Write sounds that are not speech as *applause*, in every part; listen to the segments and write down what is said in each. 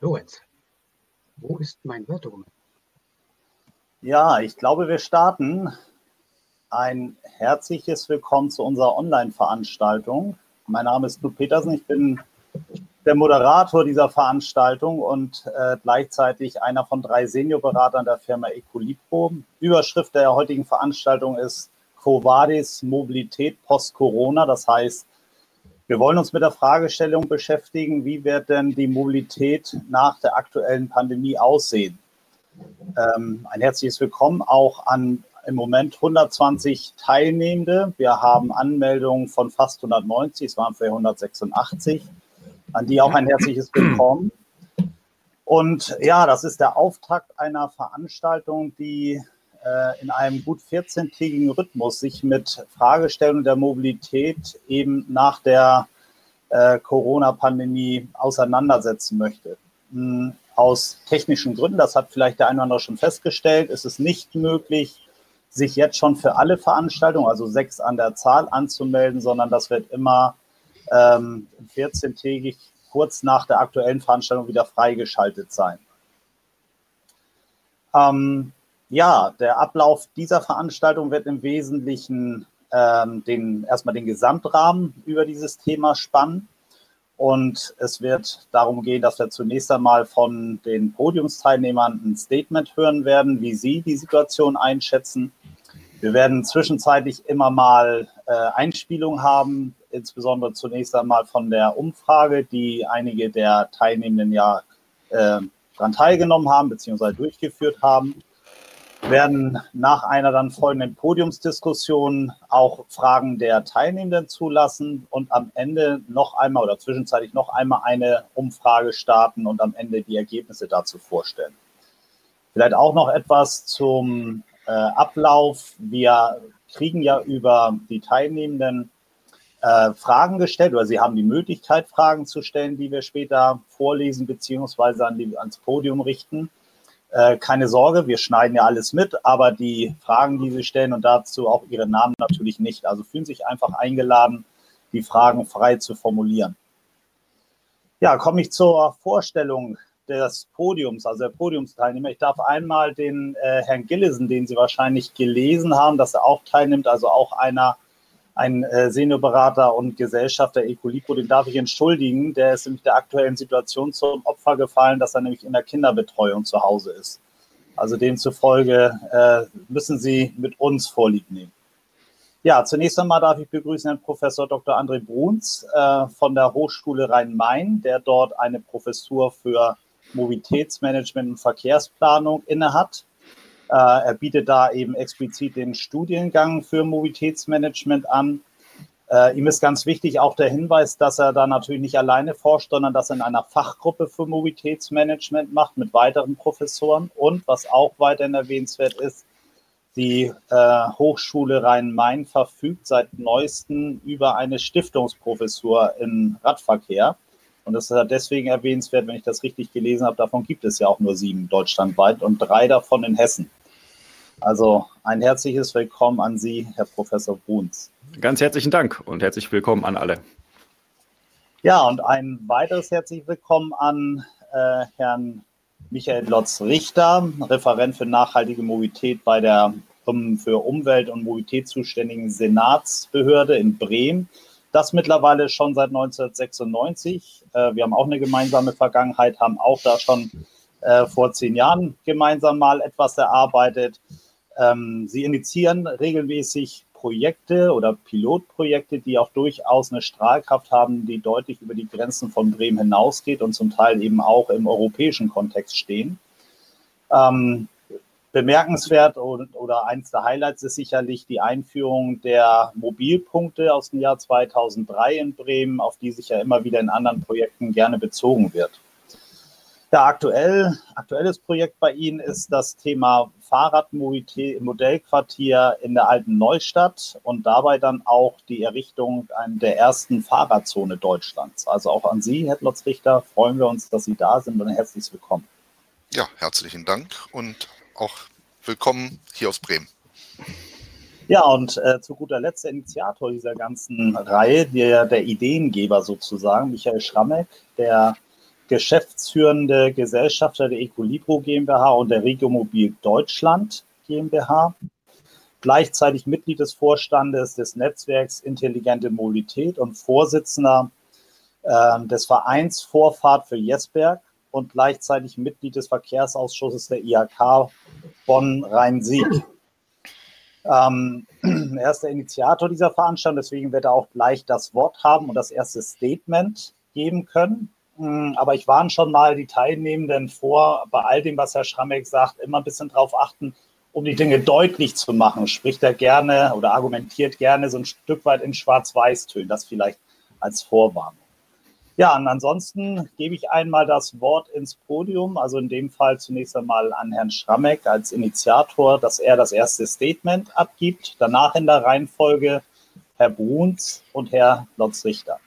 Lorenz, wo ist mein Wörterdokument? Ja, ich glaube, wir starten. Ein herzliches Willkommen zu unserer Online-Veranstaltung. Mein Name ist Knut Petersen, ich bin der Moderator dieser Veranstaltung und äh, gleichzeitig einer von drei Seniorberatern der Firma Ecolibro. Überschrift der heutigen Veranstaltung ist Quo Vadis Mobilität post-Corona. Das heißt, wir wollen uns mit der Fragestellung beschäftigen, wie wird denn die Mobilität nach der aktuellen Pandemie aussehen? Ähm, ein herzliches Willkommen auch an im Moment 120 Teilnehmende. Wir haben Anmeldungen von fast 190, es waren für 186. An die auch ein herzliches Willkommen. Und ja, das ist der Auftakt einer Veranstaltung, die in einem gut 14-tägigen Rhythmus sich mit Fragestellungen der Mobilität eben nach der äh, Corona-Pandemie auseinandersetzen möchte. Hm, aus technischen Gründen, das hat vielleicht der eine oder andere schon festgestellt, ist es nicht möglich, sich jetzt schon für alle Veranstaltungen, also sechs an der Zahl, anzumelden, sondern das wird immer ähm, 14-tägig kurz nach der aktuellen Veranstaltung wieder freigeschaltet sein. Ähm, ja, der Ablauf dieser Veranstaltung wird im Wesentlichen ähm, den, erstmal den Gesamtrahmen über dieses Thema spannen. Und es wird darum gehen, dass wir zunächst einmal von den Podiumsteilnehmern ein Statement hören werden, wie sie die Situation einschätzen. Wir werden zwischenzeitlich immer mal äh, Einspielungen haben, insbesondere zunächst einmal von der Umfrage, die einige der Teilnehmenden ja äh, daran teilgenommen haben bzw. durchgeführt haben werden nach einer dann folgenden Podiumsdiskussion auch Fragen der Teilnehmenden zulassen und am Ende noch einmal oder zwischenzeitlich noch einmal eine Umfrage starten und am Ende die Ergebnisse dazu vorstellen. Vielleicht auch noch etwas zum äh, Ablauf. Wir kriegen ja über die Teilnehmenden äh, Fragen gestellt oder sie haben die Möglichkeit, Fragen zu stellen, die wir später vorlesen bzw. An ans Podium richten. Äh, keine Sorge, wir schneiden ja alles mit, aber die Fragen, die Sie stellen und dazu auch Ihre Namen natürlich nicht. Also fühlen sich einfach eingeladen, die Fragen frei zu formulieren. Ja, komme ich zur Vorstellung des Podiums, also der Podiumsteilnehmer. Ich darf einmal den äh, Herrn Gillesen, den Sie wahrscheinlich gelesen haben, dass er auch teilnimmt, also auch einer ein äh, Seniorberater und Gesellschafter Ecolipo, den darf ich entschuldigen. Der ist nämlich der aktuellen Situation zum Opfer gefallen, dass er nämlich in der Kinderbetreuung zu Hause ist. Also demzufolge äh, müssen Sie mit uns Vorlieb nehmen. Ja, zunächst einmal darf ich begrüßen Herrn Professor Dr. André Bruns äh, von der Hochschule Rhein-Main, der dort eine Professur für Mobilitätsmanagement und Verkehrsplanung innehat. Äh, er bietet da eben explizit den Studiengang für Mobilitätsmanagement an. Äh, ihm ist ganz wichtig auch der Hinweis, dass er da natürlich nicht alleine forscht, sondern dass er in einer Fachgruppe für Mobilitätsmanagement macht mit weiteren Professoren. Und was auch weiterhin erwähnenswert ist, die äh, Hochschule Rhein-Main verfügt seit neuestem über eine Stiftungsprofessur im Radverkehr. Und das ist deswegen erwähnenswert, wenn ich das richtig gelesen habe. Davon gibt es ja auch nur sieben deutschlandweit und drei davon in Hessen. Also ein herzliches Willkommen an Sie, Herr Professor Bruns. Ganz herzlichen Dank und herzlich willkommen an alle. Ja, und ein weiteres herzliches Willkommen an äh, Herrn Michael Lotz-Richter, Referent für nachhaltige Mobilität bei der um, für Umwelt und Mobilität zuständigen Senatsbehörde in Bremen. Das mittlerweile schon seit 1996. Äh, wir haben auch eine gemeinsame Vergangenheit, haben auch da schon äh, vor zehn Jahren gemeinsam mal etwas erarbeitet. Ähm, sie initiieren regelmäßig Projekte oder Pilotprojekte, die auch durchaus eine Strahlkraft haben, die deutlich über die Grenzen von Bremen hinausgeht und zum Teil eben auch im europäischen Kontext stehen. Ähm, bemerkenswert und, oder eines der Highlights ist sicherlich die Einführung der Mobilpunkte aus dem Jahr 2003 in Bremen, auf die sich ja immer wieder in anderen Projekten gerne bezogen wird. Ja, aktuell, aktuelles Projekt bei Ihnen ist das Thema Fahrradmobilität Modellquartier in der alten Neustadt und dabei dann auch die Errichtung der ersten Fahrradzone Deutschlands. Also auch an Sie, Herr Lotz-Richter, freuen wir uns, dass Sie da sind und herzlich willkommen. Ja, herzlichen Dank und auch willkommen hier aus Bremen. Ja, und äh, zu guter Letzt der Initiator dieser ganzen Reihe, der, der Ideengeber sozusagen, Michael Schrammeck, der geschäftsführende Gesellschafter der Ecolibro GmbH und der Regiomobil Deutschland GmbH. Gleichzeitig Mitglied des Vorstandes des Netzwerks Intelligente Mobilität und Vorsitzender äh, des Vereins Vorfahrt für Jesberg und gleichzeitig Mitglied des Verkehrsausschusses der IHK Bonn-Rhein-Sieg. Ähm, er ist der Initiator dieser Veranstaltung, deswegen wird er auch gleich das Wort haben und das erste Statement geben können. Mm, aber ich warne schon mal die Teilnehmenden vor, bei all dem, was Herr Schrammeck sagt, immer ein bisschen darauf achten, um die Dinge deutlich zu machen. Spricht er gerne oder argumentiert gerne so ein Stück weit in Schwarz-Weiß-Tönen. Das vielleicht als Vorwarnung. Ja, und ansonsten gebe ich einmal das Wort ins Podium, also in dem Fall zunächst einmal an Herrn Schrammeck als Initiator, dass er das erste Statement abgibt. Danach in der Reihenfolge Herr Bruns und Herr Lotz-Richter.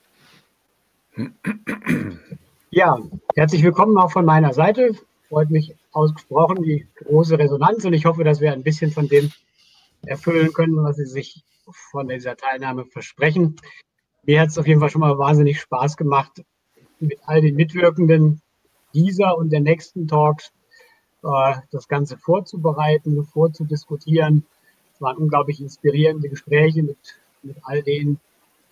Ja, herzlich willkommen auch von meiner Seite. Freut mich ausgesprochen die große Resonanz und ich hoffe, dass wir ein bisschen von dem erfüllen können, was Sie sich von dieser Teilnahme versprechen. Mir hat es auf jeden Fall schon mal wahnsinnig Spaß gemacht, mit all den Mitwirkenden dieser und der nächsten Talks äh, das Ganze vorzubereiten, vorzudiskutieren. Es waren unglaublich inspirierende Gespräche mit, mit all denen,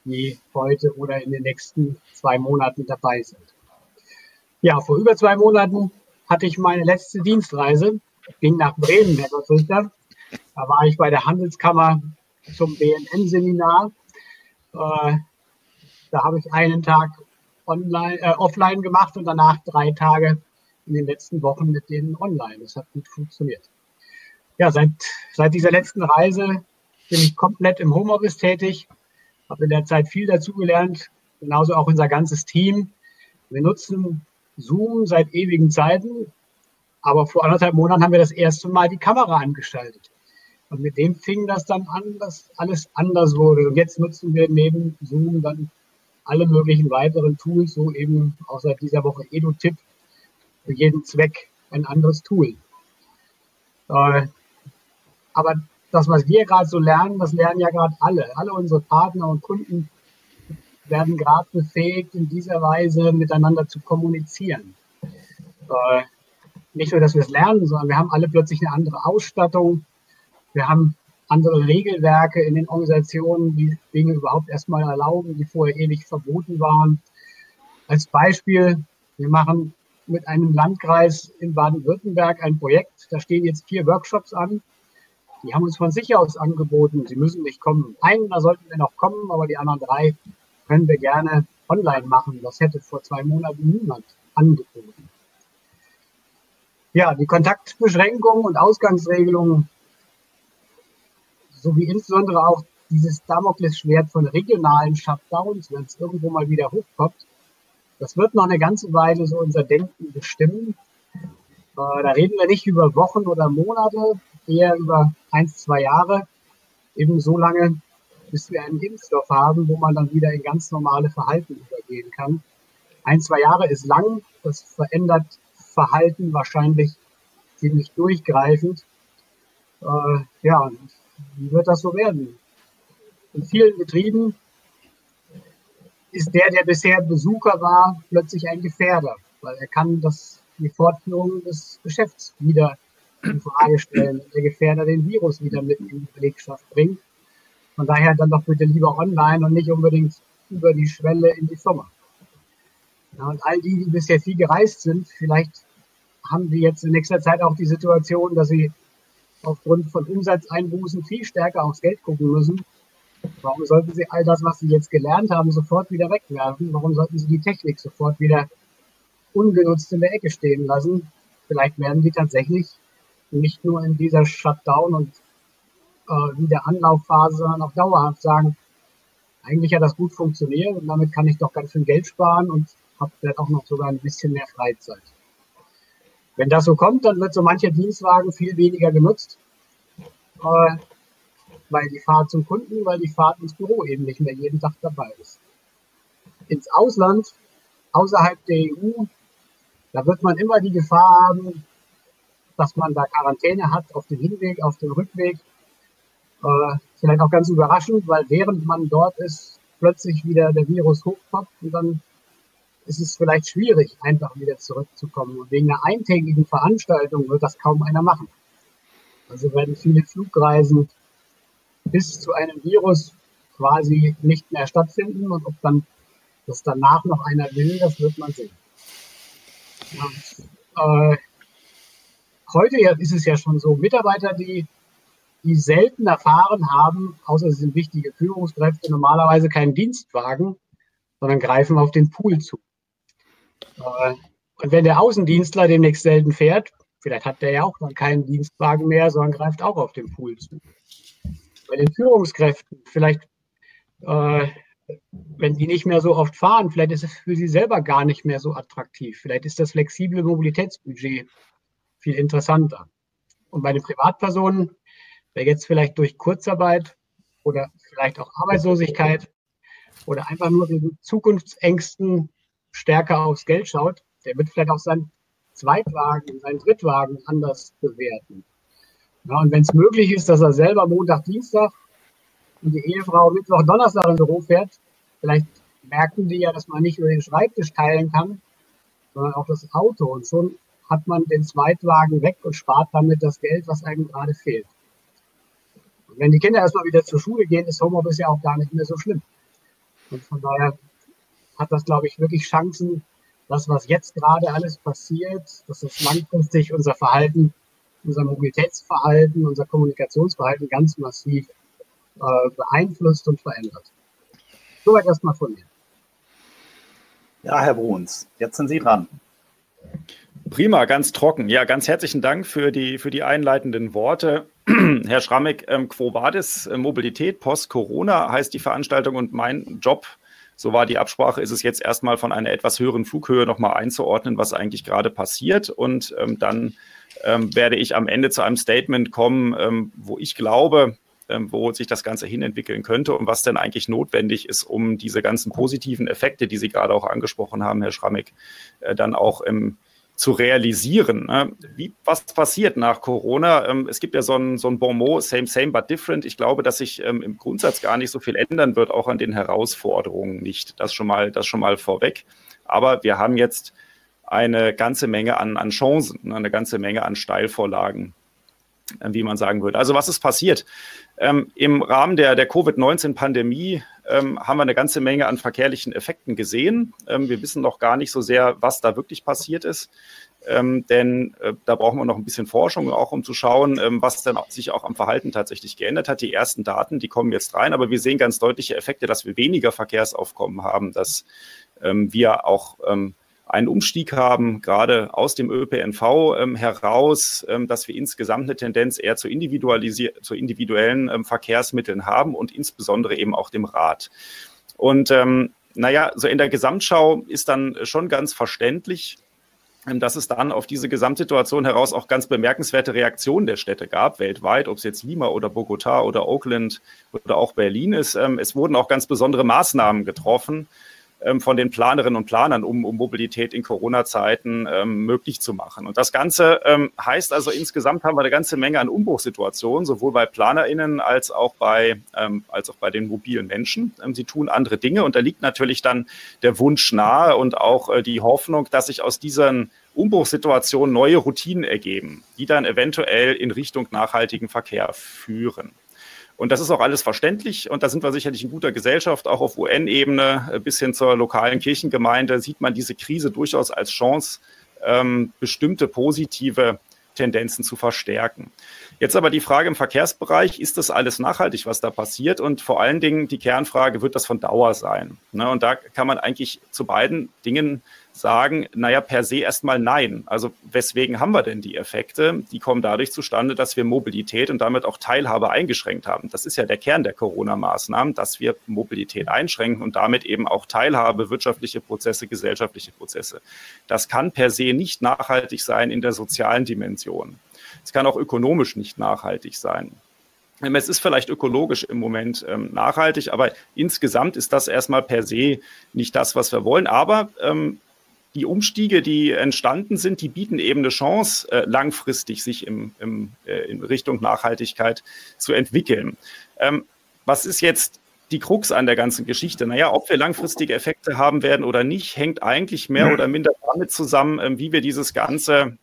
die heute oder in den nächsten zwei Monaten dabei sind. Ja, vor über zwei Monaten hatte ich meine letzte Dienstreise, ging nach Bremen, Herr Gottrichter. Da war ich bei der Handelskammer zum BNN-Seminar. Äh, da habe ich einen Tag online, äh, offline gemacht und danach drei Tage in den letzten Wochen mit denen online. Das hat gut funktioniert. Ja, seit, seit dieser letzten Reise bin ich komplett im Homeoffice tätig, habe in der Zeit viel dazugelernt, genauso auch unser ganzes Team. Wir nutzen Zoom seit ewigen Zeiten, aber vor anderthalb Monaten haben wir das erste Mal die Kamera angeschaltet. Und mit dem fing das dann an, dass alles anders wurde. Und jetzt nutzen wir neben Zoom dann alle möglichen weiteren Tools, so eben auch seit dieser Woche EduTip, für jeden Zweck ein anderes Tool. Äh, aber das, was wir gerade so lernen, das lernen ja gerade alle. Alle unsere Partner und Kunden werden gerade befähigt, in dieser Weise miteinander zu kommunizieren. Äh, nicht nur, dass wir es lernen, sondern wir haben alle plötzlich eine andere Ausstattung. Wir haben andere Regelwerke in den Organisationen, die Dinge überhaupt erstmal erlauben, die vorher ewig verboten waren. Als Beispiel, wir machen mit einem Landkreis in Baden-Württemberg ein Projekt. Da stehen jetzt vier Workshops an. Die haben uns von sich aus angeboten, sie müssen nicht kommen. Einen, da sollten wir noch kommen, aber die anderen drei können wir gerne online machen. Das hätte vor zwei Monaten niemand angeboten. Ja, die Kontaktbeschränkungen und Ausgangsregelungen sowie insbesondere auch dieses Damoklesschwert von regionalen Shutdowns, wenn es irgendwo mal wieder hochkommt, das wird noch eine ganze Weile so unser Denken bestimmen. Äh, da reden wir nicht über Wochen oder Monate, eher über ein, zwei Jahre, eben so lange, bis wir einen Impfstoff haben, wo man dann wieder in ganz normale Verhalten übergehen kann. Ein, zwei Jahre ist lang, das verändert Verhalten wahrscheinlich ziemlich durchgreifend. Äh, ja, wie wird das so werden? In vielen Betrieben ist der, der bisher Besucher war, plötzlich ein Gefährder, weil er kann das, die Fortführung des Geschäfts wieder in Frage stellen, der Gefährder den Virus wieder mit in die Belegschaft bringt. Von daher dann doch bitte lieber online und nicht unbedingt über die Schwelle in die Firma. Ja, und all die, die bisher viel gereist sind, vielleicht haben die jetzt in nächster Zeit auch die Situation, dass sie aufgrund von Umsatzeinbußen viel stärker aufs Geld gucken müssen. Warum sollten sie all das, was sie jetzt gelernt haben, sofort wieder wegwerfen? Warum sollten sie die Technik sofort wieder ungenutzt in der Ecke stehen lassen? Vielleicht werden die tatsächlich nicht nur in dieser Shutdown- und äh, wieder Anlaufphase, sondern auch dauerhaft sagen, eigentlich hat das gut funktioniert und damit kann ich doch ganz schön Geld sparen und habe vielleicht auch noch sogar ein bisschen mehr Freizeit. Wenn das so kommt, dann wird so mancher Dienstwagen viel weniger genutzt, äh, weil die Fahrt zum Kunden, weil die Fahrt ins Büro eben nicht mehr jeden Tag dabei ist. Ins Ausland, außerhalb der EU, da wird man immer die Gefahr haben, dass man da Quarantäne hat auf dem Hinweg, auf dem Rückweg. Äh, vielleicht auch ganz überraschend, weil während man dort ist, plötzlich wieder der Virus hochpoppt und dann ist es vielleicht schwierig, einfach wieder zurückzukommen. Und wegen einer eintägigen Veranstaltung wird das kaum einer machen. Also werden viele Flugreisen bis zu einem Virus quasi nicht mehr stattfinden. Und ob dann das danach noch einer will, das wird man sehen. Und, äh, heute ist es ja schon so, Mitarbeiter, die, die selten erfahren haben, außer sie sind wichtige Führungskräfte, normalerweise keinen Dienstwagen, sondern greifen auf den Pool zu. Äh, und wenn der Außendienstler demnächst selten fährt, vielleicht hat der ja auch dann keinen Dienstwagen mehr, sondern greift auch auf den Pool zu. Bei den Führungskräften, vielleicht, äh, wenn die nicht mehr so oft fahren, vielleicht ist es für sie selber gar nicht mehr so attraktiv. Vielleicht ist das flexible Mobilitätsbudget viel interessanter. Und bei den Privatpersonen, wer jetzt vielleicht durch Kurzarbeit oder vielleicht auch Arbeitslosigkeit oder einfach nur wegen Zukunftsängsten stärker aufs Geld schaut, der wird vielleicht auch seinen Zweitwagen, seinen Drittwagen anders bewerten. Ja, und wenn es möglich ist, dass er selber Montag, Dienstag und die Ehefrau Mittwoch, Donnerstag im Büro fährt, vielleicht merken die ja, dass man nicht nur den Schreibtisch teilen kann, sondern auch das Auto. Und schon hat man den Zweitwagen weg und spart damit das Geld, was einem gerade fehlt. Und wenn die Kinder erstmal wieder zur Schule gehen, ist Homeoffice ja auch gar nicht mehr so schlimm. Und von daher hat das, glaube ich, wirklich Chancen, das, was jetzt gerade alles passiert, dass das langfristig unser Verhalten, unser Mobilitätsverhalten, unser Kommunikationsverhalten ganz massiv äh, beeinflusst und verändert. Soweit erstmal von mir. Ja, Herr Bruns, jetzt sind Sie dran. Prima, ganz trocken. Ja, ganz herzlichen Dank für die, für die einleitenden Worte. *clears throat* Herr Schrammeck, ähm, Quo Vadis äh, Mobilität post-Corona heißt die Veranstaltung und mein Job, so war die Absprache, ist es jetzt erstmal von einer etwas höheren Flughöhe nochmal einzuordnen, was eigentlich gerade passiert. Und ähm, dann ähm, werde ich am Ende zu einem Statement kommen, ähm, wo ich glaube, ähm, wo sich das Ganze hinentwickeln könnte und was denn eigentlich notwendig ist, um diese ganzen positiven Effekte, die Sie gerade auch angesprochen haben, Herr Schrammeck, äh, dann auch im zu realisieren. Ne? Wie, was passiert nach Corona? Ähm, es gibt ja so ein, so ein Bon mot, same, same, but different. Ich glaube, dass sich ähm, im Grundsatz gar nicht so viel ändern wird, auch an den Herausforderungen nicht. Das schon mal, das schon mal vorweg. Aber wir haben jetzt eine ganze Menge an, an Chancen, ne? eine ganze Menge an Steilvorlagen, wie man sagen würde. Also was ist passiert? Ähm, Im Rahmen der, der Covid-19-Pandemie ähm, haben wir eine ganze Menge an verkehrlichen Effekten gesehen. Ähm, wir wissen noch gar nicht so sehr, was da wirklich passiert ist. Ähm, denn äh, da brauchen wir noch ein bisschen Forschung, auch um zu schauen, ähm, was dann sich auch am Verhalten tatsächlich geändert hat. Die ersten Daten, die kommen jetzt rein, aber wir sehen ganz deutliche Effekte, dass wir weniger Verkehrsaufkommen haben, dass ähm, wir auch einen Umstieg haben, gerade aus dem ÖPNV ähm, heraus, ähm, dass wir insgesamt eine Tendenz eher zu, zu individuellen ähm, Verkehrsmitteln haben und insbesondere eben auch dem Rad. Und ähm, naja, so in der Gesamtschau ist dann schon ganz verständlich, ähm, dass es dann auf diese Gesamtsituation heraus auch ganz bemerkenswerte Reaktionen der Städte gab, weltweit, ob es jetzt Lima oder Bogota oder Oakland oder auch Berlin ist. Ähm, es wurden auch ganz besondere Maßnahmen getroffen, von den Planerinnen und Planern, um, um Mobilität in Corona-Zeiten ähm, möglich zu machen. Und das Ganze ähm, heißt also, insgesamt haben wir eine ganze Menge an Umbruchssituationen, sowohl bei PlanerInnen als auch bei, ähm, als auch bei den mobilen Menschen. Ähm, sie tun andere Dinge und da liegt natürlich dann der Wunsch nahe und auch äh, die Hoffnung, dass sich aus diesen Umbruchssituationen neue Routinen ergeben, die dann eventuell in Richtung nachhaltigen Verkehr führen. Und das ist auch alles verständlich und da sind wir sicherlich in guter Gesellschaft, auch auf UN-Ebene äh, bis hin zur lokalen Kirchengemeinde sieht man diese Krise durchaus als Chance, ähm, bestimmte positive Tendenzen zu verstärken. Jetzt aber die Frage im Verkehrsbereich, ist das alles nachhaltig, was da passiert? Und vor allen Dingen die Kernfrage, wird das von Dauer sein? Ne? Und da kann man eigentlich zu beiden Dingen sagen, naja, per se erstmal nein. Also weswegen haben wir denn die Effekte? Die kommen dadurch zustande, dass wir Mobilität und damit auch Teilhabe eingeschränkt haben. Das ist ja der Kern der Corona-Maßnahmen, dass wir Mobilität einschränken und damit eben auch Teilhabe, wirtschaftliche Prozesse, gesellschaftliche Prozesse. Das kann per se nicht nachhaltig sein in der sozialen Dimension. Es kann auch ökonomisch nicht nachhaltig sein. Es ist vielleicht ökologisch im Moment ähm, nachhaltig, aber insgesamt ist das erstmal per se nicht das, was wir wollen. Aber ähm, die Umstiege, die entstanden sind, die bieten eben eine Chance, äh, langfristig sich im, im, äh, in Richtung Nachhaltigkeit zu entwickeln. Ähm, was ist jetzt die Krux an der ganzen Geschichte. Naja, ob wir langfristige Effekte haben werden oder nicht, hängt eigentlich mehr oder minder damit zusammen, ähm, wie wir dieses Ganze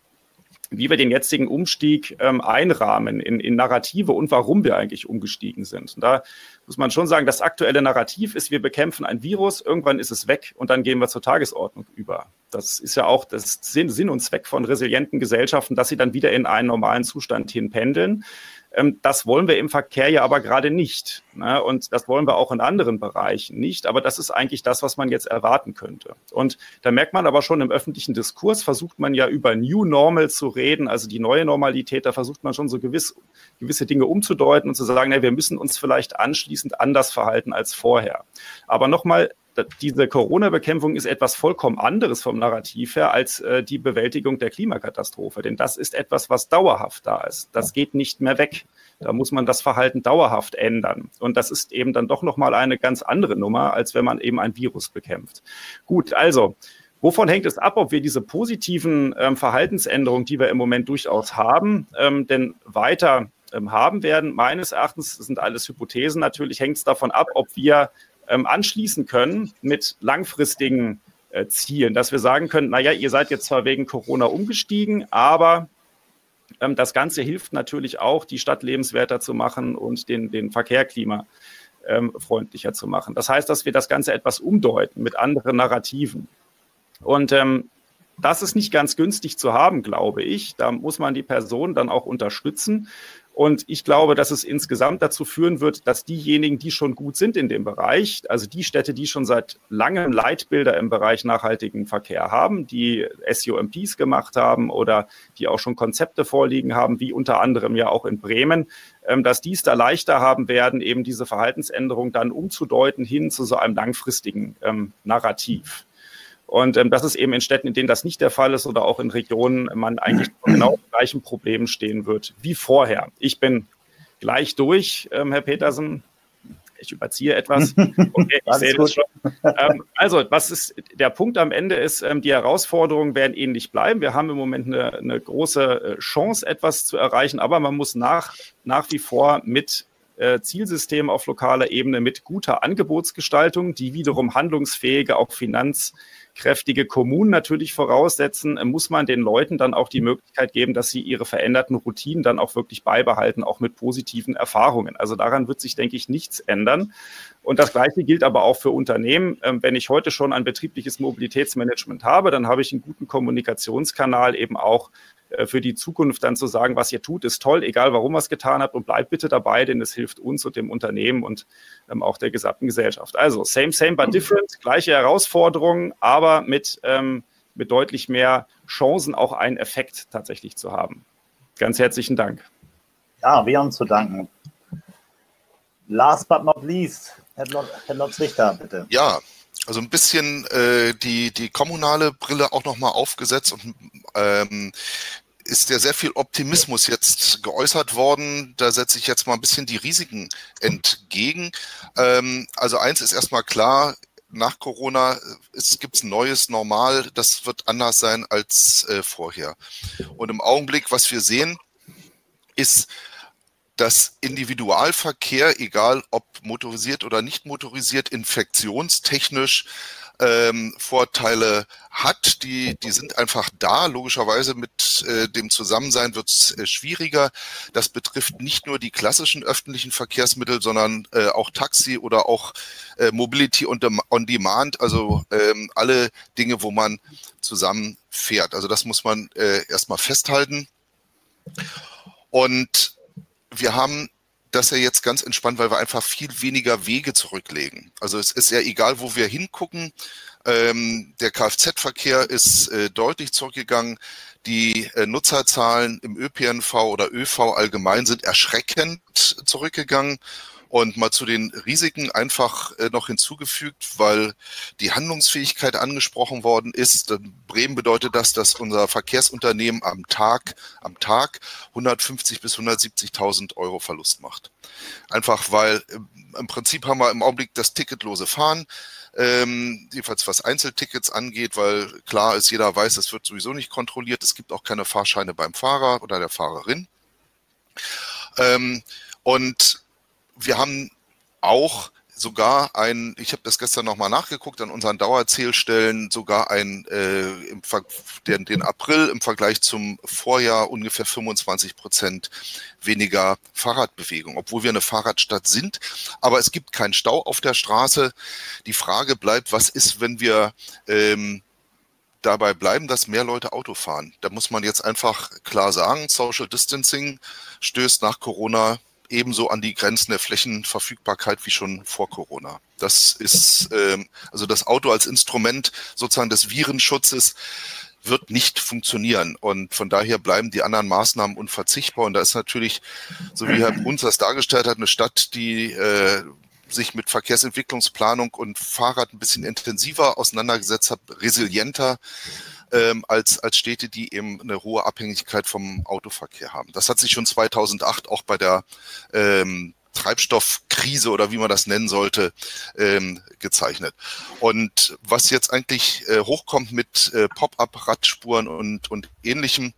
wie wir den jetzigen Umstieg ähm, einrahmen in, in Narrative und warum wir eigentlich umgestiegen sind. Und da muss man schon sagen, das aktuelle Narrativ ist, wir bekämpfen ein Virus, irgendwann ist es weg und dann gehen wir zur Tagesordnung über. Das ist ja auch das Sinn, Sinn und Zweck von resilienten Gesellschaften, dass sie dann wieder in einen normalen Zustand hinpendeln. Ähm, das wollen wir im Verkehr ja aber gerade nicht. Ne? Und das wollen wir auch in anderen Bereichen nicht. Aber das ist eigentlich das, was man jetzt erwarten könnte. Und da merkt man aber schon im öffentlichen Diskurs, versucht man ja über New Normal zu reden, also die neue Normalität, da versucht man schon so gewiss, gewisse Dinge umzudeuten und zu sagen, na, wir müssen uns vielleicht anschließend anders verhalten als vorher. Aber nochmal, diese Corona-Bekämpfung ist etwas vollkommen anderes vom Narrativ her als äh, die Bewältigung der Klimakatastrophe. Denn das ist etwas, was dauerhaft da ist. Das geht nicht mehr weg. Da muss man das Verhalten dauerhaft ändern. Und das ist eben dann doch nochmal eine ganz andere Nummer, als wenn man eben ein Virus bekämpft. Gut, also. Wovon hängt es ab, ob wir diese positiven ähm, Verhaltensänderungen, die wir im Moment durchaus haben, ähm, denn weiter ähm, haben werden? Meines Erachtens, das sind alles Hypothesen, natürlich hängt es davon ab, ob wir ähm, anschließen können mit langfristigen äh, Zielen, dass wir sagen können, naja, ihr seid jetzt zwar wegen Corona umgestiegen, aber ähm, das Ganze hilft natürlich auch, die Stadt lebenswerter zu machen und den, den Verkehr klimafreundlicher ähm, zu machen. Das heißt, dass wir das Ganze etwas umdeuten mit anderen Narrativen. Und ähm, das ist nicht ganz günstig zu haben, glaube ich. Da muss man die Person dann auch unterstützen. Und ich glaube, dass es insgesamt dazu führen wird, dass diejenigen, die schon gut sind in dem Bereich, also die Städte, die schon seit langem Leitbilder im Bereich nachhaltigen Verkehr haben, die SUMPs gemacht haben oder die auch schon Konzepte vorliegen haben, wie unter anderem ja auch in Bremen, ähm, dass die es da leichter haben werden, eben diese Verhaltensänderung dann umzudeuten hin zu so einem langfristigen ähm, Narrativ. Und ähm, das ist eben in Städten, in denen das nicht der Fall ist oder auch in Regionen, man eigentlich *clears throat* genau gleichen Problemen stehen wird wie vorher. Ich bin gleich durch, ähm, Herr Petersen. Ich überziehe etwas. *laughs* Okay, ich sehe das schon. Ähm, also, was ist der Punkt am Ende ist, ähm, die Herausforderungen werden ähnlich bleiben. Wir haben im Moment eine, eine große äh, Chance, etwas zu erreichen, aber man muss nach, nach wie vor mit äh, Zielsystemen auf lokaler Ebene mit guter Angebotsgestaltung, die wiederum handlungsfähige, auch Finanz- kräftige Kommunen natürlich voraussetzen, äh, muss man den Leuten dann auch die Möglichkeit geben, dass sie ihre veränderten Routinen dann auch wirklich beibehalten, auch mit positiven Erfahrungen. Also daran wird sich, denke ich, nichts ändern. Und das Gleiche gilt aber auch für Unternehmen. Ähm, wenn ich heute schon ein betriebliches Mobilitätsmanagement habe, dann habe ich einen guten Kommunikationskanal eben auch für die Zukunft dann zu sagen, was ihr tut, ist toll, egal warum ihr es getan habt und bleibt bitte dabei, denn es hilft uns und dem Unternehmen und ähm, auch der gesamten Gesellschaft. Also same, same, but different, gleiche Herausforderungen, aber mit, ähm, mit deutlich mehr Chancen auch einen Effekt tatsächlich zu haben. Ganz herzlichen Dank. Ja, wir haben zu danken. Last but not least, Herr Lotz Richter, bitte. Ja, also ein bisschen äh, die, die kommunale Brille auch nochmal aufgesetzt und ähm, ist ja sehr viel Optimismus jetzt geäußert worden. Da setze ich jetzt mal ein bisschen die Risiken entgegen. Ähm, also eins ist erstmal klar, nach Corona gibt es ein neues Normal, das wird anders sein als äh, vorher. Und im Augenblick, was wir sehen, ist, dass Individualverkehr, egal ob motorisiert oder nicht motorisiert, infektionstechnisch ähm, Vorteile hat. Die, die sind einfach da. Logischerweise mit äh, dem Zusammensein wird es äh, schwieriger. Das betrifft nicht nur die klassischen öffentlichen Verkehrsmittel, sondern äh, auch Taxi oder auch äh, Mobility on, on Demand, also ähm, alle Dinge, wo man zusammen fährt. Also das muss man äh, erstmal festhalten. Und wir haben das ja jetzt ganz entspannt, weil wir einfach viel weniger Wege zurücklegen. Also es ist ja egal, wo wir hingucken. Ähm, der Kfz-Verkehr ist äh, deutlich zurückgegangen. Die äh, Nutzerzahlen im ÖPNV oder ÖV allgemein sind erschreckend zurückgegangen. Und mal zu den Risiken einfach äh, noch hinzugefügt, weil die Handlungsfähigkeit angesprochen worden ist. Bremen bedeutet das, dass unser Verkehrsunternehmen am Tag, am Tag 150 bis 170.000 Euro Verlust macht. Einfach weil äh, im Prinzip haben wir im Augenblick das ticketlose Fahren. Ähm, jedenfalls was Einzeltickets angeht, weil klar ist, jeder weiß, es wird sowieso nicht kontrolliert. Es gibt auch keine Fahrscheine beim Fahrer oder der Fahrerin. Ähm, und wir haben auch sogar ein, ich habe das gestern nochmal nachgeguckt, an unseren Dauerzählstellen sogar ein, äh, im den, den April im Vergleich zum Vorjahr ungefähr 25 Prozent weniger Fahrradbewegung, obwohl wir eine Fahrradstadt sind. Aber es gibt keinen Stau auf der Straße. Die Frage bleibt, was ist, wenn wir ähm, dabei bleiben, dass mehr Leute Auto fahren? Da muss man jetzt einfach klar sagen, Social Distancing stößt nach Corona ebenso an die Grenzen der Flächenverfügbarkeit wie schon vor Corona. Das ist ähm, also das Auto als Instrument sozusagen des Virenschutzes wird nicht funktionieren. Und von daher bleiben die anderen Maßnahmen unverzichtbar. Und da ist natürlich, so wie Herr Bruns das dargestellt hat, eine Stadt, die äh, sich mit Verkehrsentwicklungsplanung und Fahrrad ein bisschen intensiver auseinandergesetzt hat, resilienter ähm, als, als Städte, die eben eine hohe Abhängigkeit vom Autoverkehr haben. Das hat sich schon 2008 auch bei der ähm, Treibstoffkrise oder wie man das nennen sollte, ähm, gezeichnet. Und was jetzt eigentlich äh, hochkommt mit äh, Pop-up-Radspuren und, und ähnlichem,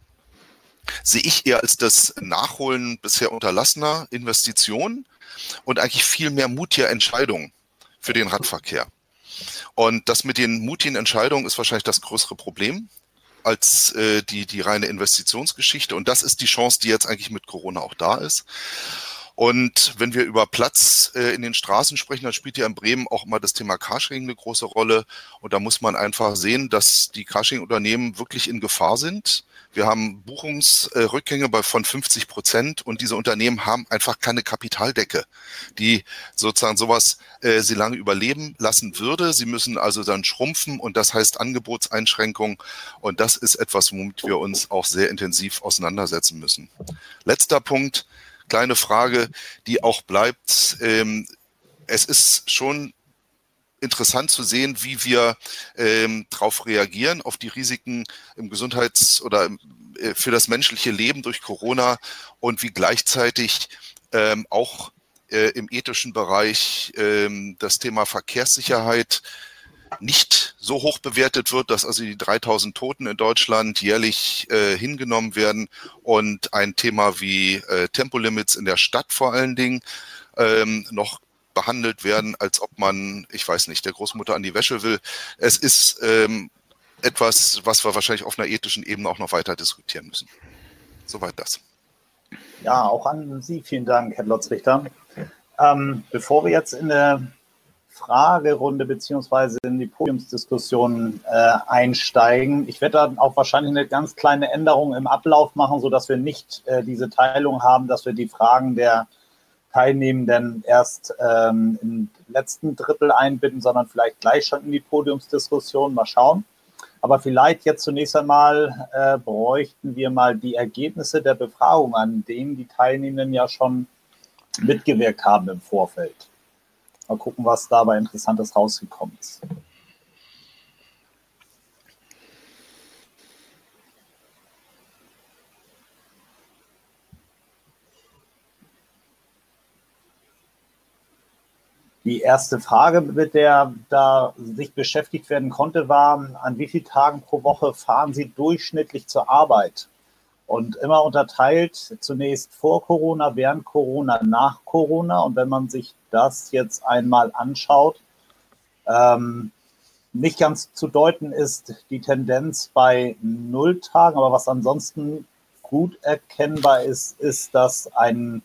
sehe ich eher als das Nachholen bisher unterlassener Investitionen und eigentlich viel mehr mutiger Entscheidungen für den Radverkehr. Und das mit den mutigen Entscheidungen ist wahrscheinlich das größere Problem als äh, die, die reine Investitionsgeschichte. Und das ist die Chance, die jetzt eigentlich mit Corona auch da ist. Und wenn wir über Platz äh, in den Straßen sprechen, dann spielt ja in Bremen auch immer das Thema Carsharing eine große Rolle. Und da muss man einfach sehen, dass die Carsharing-Unternehmen wirklich in Gefahr sind. Wir haben Buchungsrückgänge bei von 50 Prozent und diese Unternehmen haben einfach keine Kapitaldecke, die sozusagen sowas äh, sie lange überleben lassen würde. Sie müssen also dann schrumpfen und das heißt Angebotseinschränkungen. Und das ist etwas, womit wir uns auch sehr intensiv auseinandersetzen müssen. Letzter Punkt kleine Frage, die auch bleibt. Ähm, es ist schon interessant zu sehen, wie wir ähm, darauf reagieren, auf die Risiken im Gesundheits- oder äh, für das menschliche Leben durch Corona und wie gleichzeitig ähm, auch äh, im ethischen Bereich ähm, das Thema Verkehrssicherheit nicht so hoch bewertet wird, dass also die 3000 Toten in Deutschland jährlich äh, hingenommen werden und ein Thema wie äh, Tempolimits in der Stadt vor allen Dingen ähm, noch behandelt werden, als ob man, ich weiß nicht, der Großmutter an die Wäsche will. Es ist ähm, etwas, was wir wahrscheinlich auf einer ethischen Ebene auch noch weiter diskutieren müssen. Soweit das. Ja, auch an Sie vielen Dank, Herr Lotzrichter. Ähm, bevor wir jetzt in der Fragerunde beziehungsweise in die Podiumsdiskussion äh, einsteigen. Ich werde dann auch wahrscheinlich eine ganz kleine Änderung im Ablauf machen, sodass wir nicht äh, diese Teilung haben, dass wir die Fragen der Teilnehmenden erst ähm, im letzten Drittel einbinden, sondern vielleicht gleich schon in die Podiumsdiskussion. Mal schauen. Aber vielleicht jetzt zunächst einmal äh, bräuchten wir mal die Ergebnisse der Befragung, an denen die Teilnehmenden ja schon mitgewirkt haben im Vorfeld. Mal gucken, was dabei Interessantes rausgekommen ist. Die erste Frage, mit der da sich beschäftigt werden konnte, war, an wie vielen Tagen pro Woche fahren Sie durchschnittlich zur Arbeit? Und immer unterteilt zunächst vor Corona, während Corona, nach Corona. Und wenn man sich das jetzt einmal anschaut, ähm, nicht ganz zu deuten ist die Tendenz bei null Tagen, aber was ansonsten gut erkennbar ist, ist, dass ein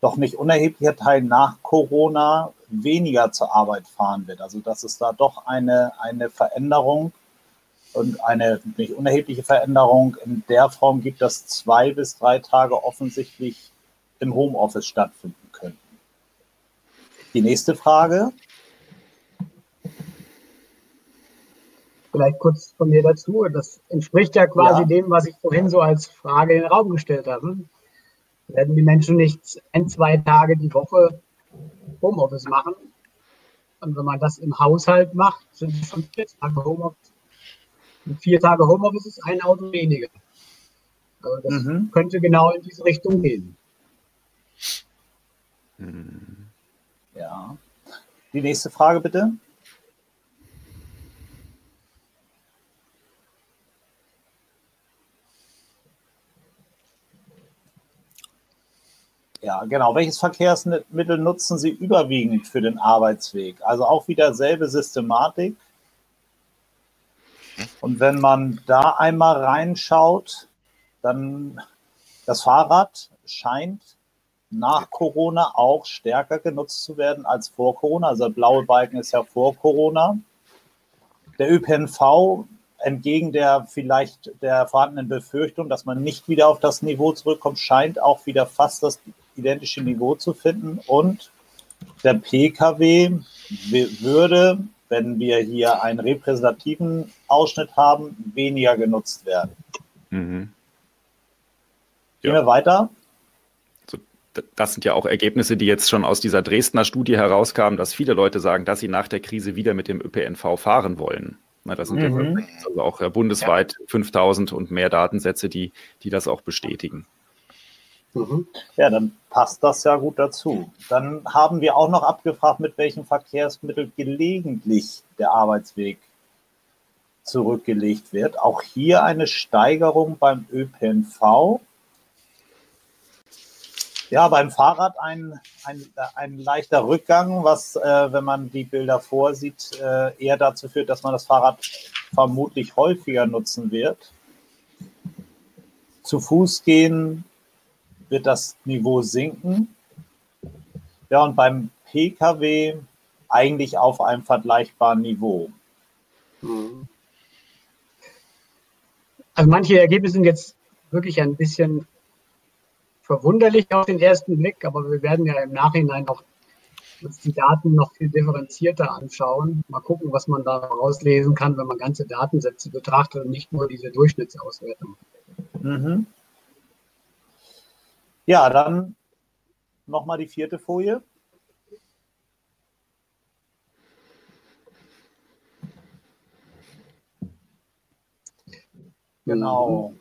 doch nicht unerheblicher Teil nach Corona weniger zur Arbeit fahren wird. Also dass es da doch eine, eine Veränderung und eine nicht unerhebliche Veränderung in der Form gibt, dass zwei bis drei Tage offensichtlich im Homeoffice stattfinden könnten. Die nächste Frage. Vielleicht kurz von mir dazu. Das entspricht ja quasi ja. dem, was ich vorhin so als Frage in den Raum gestellt habe. Werden die Menschen nicht ein, zwei Tage die Woche Homeoffice machen? Und wenn man das im Haushalt macht, sind es schon vier Tage Homeoffice vier Tage Homeoffice ist ein Auto weniger. Also das mhm. könnte genau in diese Richtung gehen. Mhm. Ja. Die nächste Frage bitte. Ja, genau. Welches Verkehrsmittel nutzen Sie überwiegend für den Arbeitsweg? Also auch wieder selbe Systematik. Und wenn man da einmal reinschaut, dann das Fahrrad scheint nach Corona auch stärker genutzt zu werden als vor Corona. Also der blaue Balken ist ja vor Corona. Der ÖPNV entgegen der vielleicht der vorhandenen Befürchtung, dass man nicht wieder auf das Niveau zurückkommt, scheint auch wieder fast das identische Niveau zu finden. Und der Pkw würde, wenn wir hier einen repräsentativen Ausschnitt haben, weniger genutzt werden. Mhm. Gehen ja. wir weiter. Das sind ja auch Ergebnisse, die jetzt schon aus dieser Dresdner Studie herauskamen, dass viele Leute sagen, dass sie nach der Krise wieder mit dem ÖPNV fahren wollen. Na, das sind mhm. ja also auch bundesweit ja. 5000 und mehr Datensätze, die, die das auch bestätigen. Mhm. Ja, dann passt das ja gut dazu. Dann haben wir auch noch abgefragt, mit welchem Verkehrsmittel gelegentlich der Arbeitsweg zurückgelegt wird. Auch hier eine Steigerung beim ÖPNV. Ja, beim Fahrrad ein, ein, ein leichter Rückgang, was, äh, wenn man die Bilder vorsieht, äh, eher dazu führt, dass man das Fahrrad vermutlich häufiger nutzen wird. Zu Fuß gehen wird das Niveau sinken. Ja, und beim Pkw eigentlich auf einem vergleichbaren Niveau. Also manche Ergebnisse sind jetzt wirklich ein bisschen verwunderlich auf den ersten Blick, aber wir werden ja im Nachhinein auch uns die Daten noch viel differenzierter anschauen. Mal gucken, was man da rauslesen kann, wenn man ganze Datensätze betrachtet und nicht nur diese Durchschnittsauswertung. Mhm. Ja, dann nochmal die vierte Folie. Genau.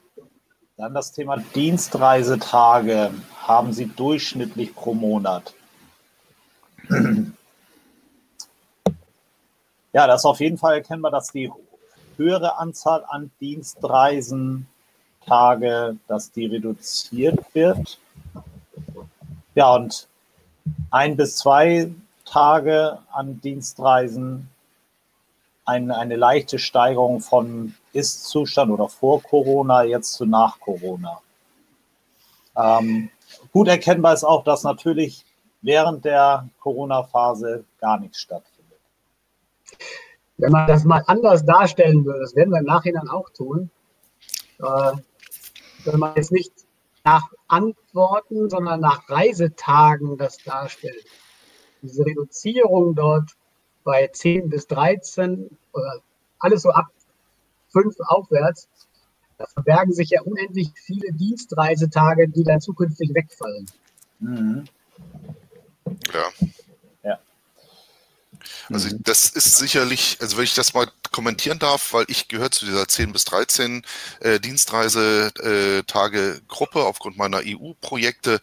Dann das Thema Dienstreisetage haben Sie durchschnittlich pro Monat. Ja, das ist auf jeden Fall erkennbar, dass die höhere Anzahl an Dienstreisentage, dass die reduziert wird. Ja, und ein bis zwei Tage an Dienstreisen eine, eine leichte Steigerung von Ist-Zustand oder vor Corona jetzt zu nach Corona. Ähm, gut erkennbar ist auch, dass natürlich während der Corona-Phase gar nichts stattfindet. Wenn man das mal anders darstellen würde, das werden wir im Nachhinein auch tun, äh, wenn man jetzt nicht nach Antworten, sondern nach Reisetagen das darstellt. Diese Reduzierung dort bei 10 bis 13 oder alles so ab 5 aufwärts, da verbergen sich ja unendlich viele Dienstreisetage, die dann zukünftig wegfallen. Mhm. Ja. Also mhm. das ist sicherlich, also wenn ich das mal kommentieren darf, weil ich gehöre zu dieser 10 bis 13 äh, Dienstreisetage-Gruppe aufgrund meiner EU-Projekte.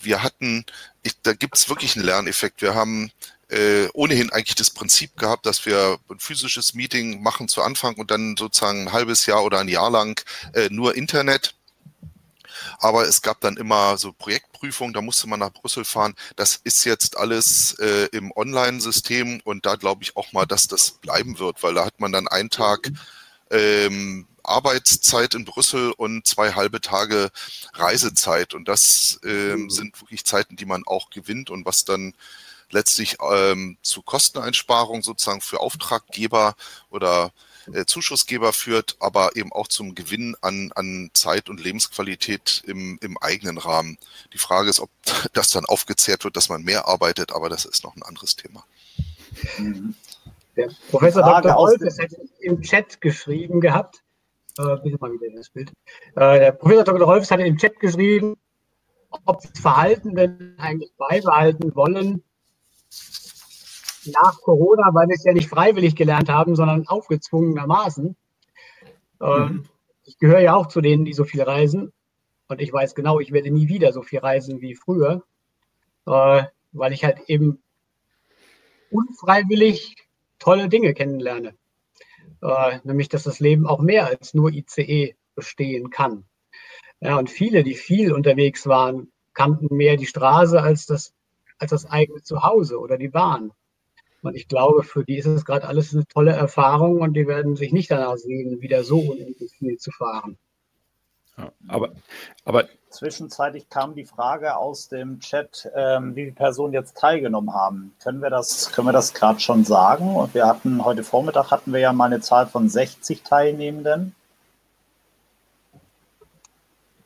Wir hatten, ich, da gibt es wirklich einen Lerneffekt. Wir haben äh, ohnehin eigentlich das Prinzip gehabt, dass wir ein physisches Meeting machen zu Anfang und dann sozusagen ein halbes Jahr oder ein Jahr lang äh, nur Internet. Aber es gab dann immer so Projektprüfungen, da musste man nach Brüssel fahren. Das ist jetzt alles äh, im Online-System und da glaube ich auch mal, dass das bleiben wird, weil da hat man dann einen Tag ähm, Arbeitszeit in Brüssel und zwei halbe Tage Reisezeit. Und das ähm, mhm. sind wirklich Zeiten, die man auch gewinnt und was dann letztlich ähm, zu Kosteneinsparungen sozusagen für Auftraggeber oder äh, Zuschussgeber führt, aber eben auch zum Gewinn an, an Zeit und Lebensqualität im, im eigenen Rahmen. Die Frage ist, ob *laughs* das dann aufgezehrt wird, dass man mehr arbeitet, aber das ist noch ein anderes Thema. Der Professor Dr. Rolfes hat im Chat geschrieben gehabt, äh, bitte mal wieder das Bild. Äh, der Professor Dr. Rolfes hat im Chat geschrieben, ob das Verhalten, wenn eigentlich beibehalten wollen, nach Corona, weil wir es ja nicht freiwillig gelernt haben, sondern aufgezwungenermaßen. Ähm, mhm. Ich gehöre ja auch zu denen, die so viel reisen. Und ich weiß genau, ich werde nie wieder so viel reisen wie früher, äh, weil ich halt eben unfreiwillig tolle Dinge kennenlerne. Äh, nämlich, dass das Leben auch mehr als nur ICE bestehen kann. Ja, und viele, die viel unterwegs waren, kannten mehr die Straße als das, als das eigene Zuhause oder die Bahn. Und ich glaube, für die ist es gerade alles eine tolle Erfahrung und die werden sich nicht danach sehen, wieder so unendlich viel zu fahren. Ja, aber, aber Zwischenzeitlich kam die Frage aus dem Chat, ähm, wie viele Personen jetzt teilgenommen haben. Können wir das, können wir das gerade schon sagen? Und wir hatten heute Vormittag hatten wir ja mal eine Zahl von 60 Teilnehmenden.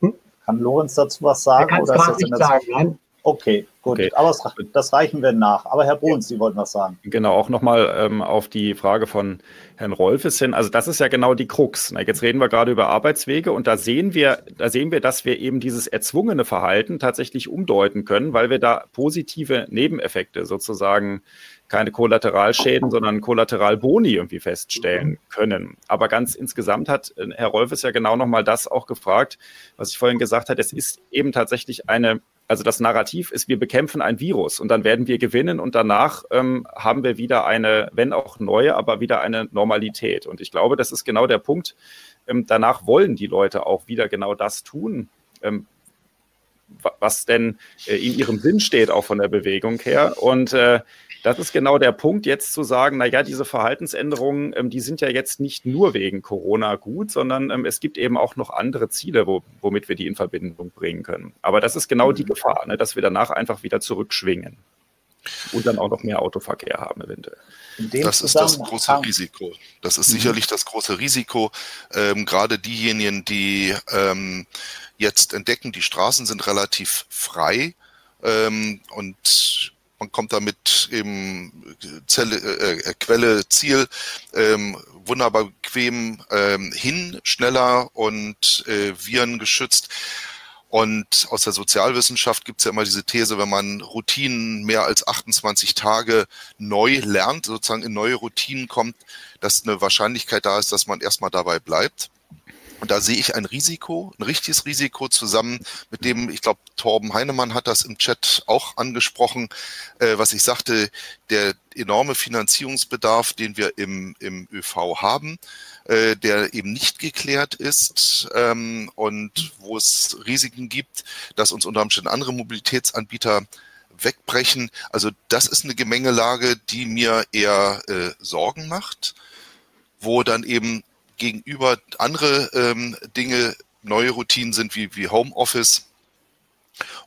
Hm? Kann Lorenz dazu was sagen? Er kann es gerade nicht sagen, nein. Okay, gut. Okay. Aber das, das, reichen wir nach. Aber Herr Bruns, Sie wollten was sagen. Genau, auch nochmal ähm, auf die Frage von Herrn Rolfes hin. Also das ist ja genau die Krux. Na, jetzt reden wir gerade über Arbeitswege und da sehen wir, da sehen wir, dass wir eben dieses erzwungene Verhalten tatsächlich umdeuten können, weil wir da positive Nebeneffekte sozusagen keine Kollateralschäden, sondern Kollateralboni irgendwie feststellen können. Aber ganz insgesamt hat äh, Herr Rolfes ja genau nochmal das auch gefragt, was ich vorhin gesagt habe. Es ist eben tatsächlich eine also das Narrativ ist, wir bekämpfen ein Virus und dann werden wir gewinnen und danach ähm, haben wir wieder eine, wenn auch neue, aber wieder eine Normalität. Und ich glaube, das ist genau der Punkt. Ähm, danach wollen die Leute auch wieder genau das tun, ähm, was denn äh, in ihrem Sinn steht, auch von der Bewegung her. Und äh, das ist genau der Punkt, jetzt zu sagen, naja, diese Verhaltensänderungen, ähm, die sind ja jetzt nicht nur wegen Corona gut, sondern ähm, es gibt eben auch noch andere Ziele, wo, womit wir die in Verbindung bringen können. Aber das ist genau die mhm. Gefahr, ne, dass wir danach einfach wieder zurückschwingen und dann auch noch mehr Autoverkehr haben eventuell. Das ist das große Risiko. Das ist mhm. sicherlich das große Risiko. Ähm, gerade diejenigen, die ähm, jetzt entdecken, die Straßen sind relativ frei ähm, und man kommt damit eben Zelle, äh, äh, Quelle, Ziel ähm, wunderbar bequem ähm, hin, schneller und äh, Viren geschützt. Und aus der Sozialwissenschaft gibt es ja immer diese These, wenn man Routinen mehr als 28 Tage neu lernt, sozusagen in neue Routinen kommt, dass eine Wahrscheinlichkeit da ist, dass man erstmal dabei bleibt. Und da sehe ich ein Risiko, ein richtiges Risiko zusammen mit dem, ich glaube, Torben Heinemann hat das im Chat auch angesprochen, äh, was ich sagte, der enorme Finanzierungsbedarf, den wir im, im ÖV haben, äh, der eben nicht geklärt ist ähm, und wo es Risiken gibt, dass uns unter Umständen andere Mobilitätsanbieter wegbrechen. Also das ist eine Gemengelage, die mir eher äh, Sorgen macht, wo dann eben gegenüber andere ähm, Dinge neue Routinen sind wie, wie Homeoffice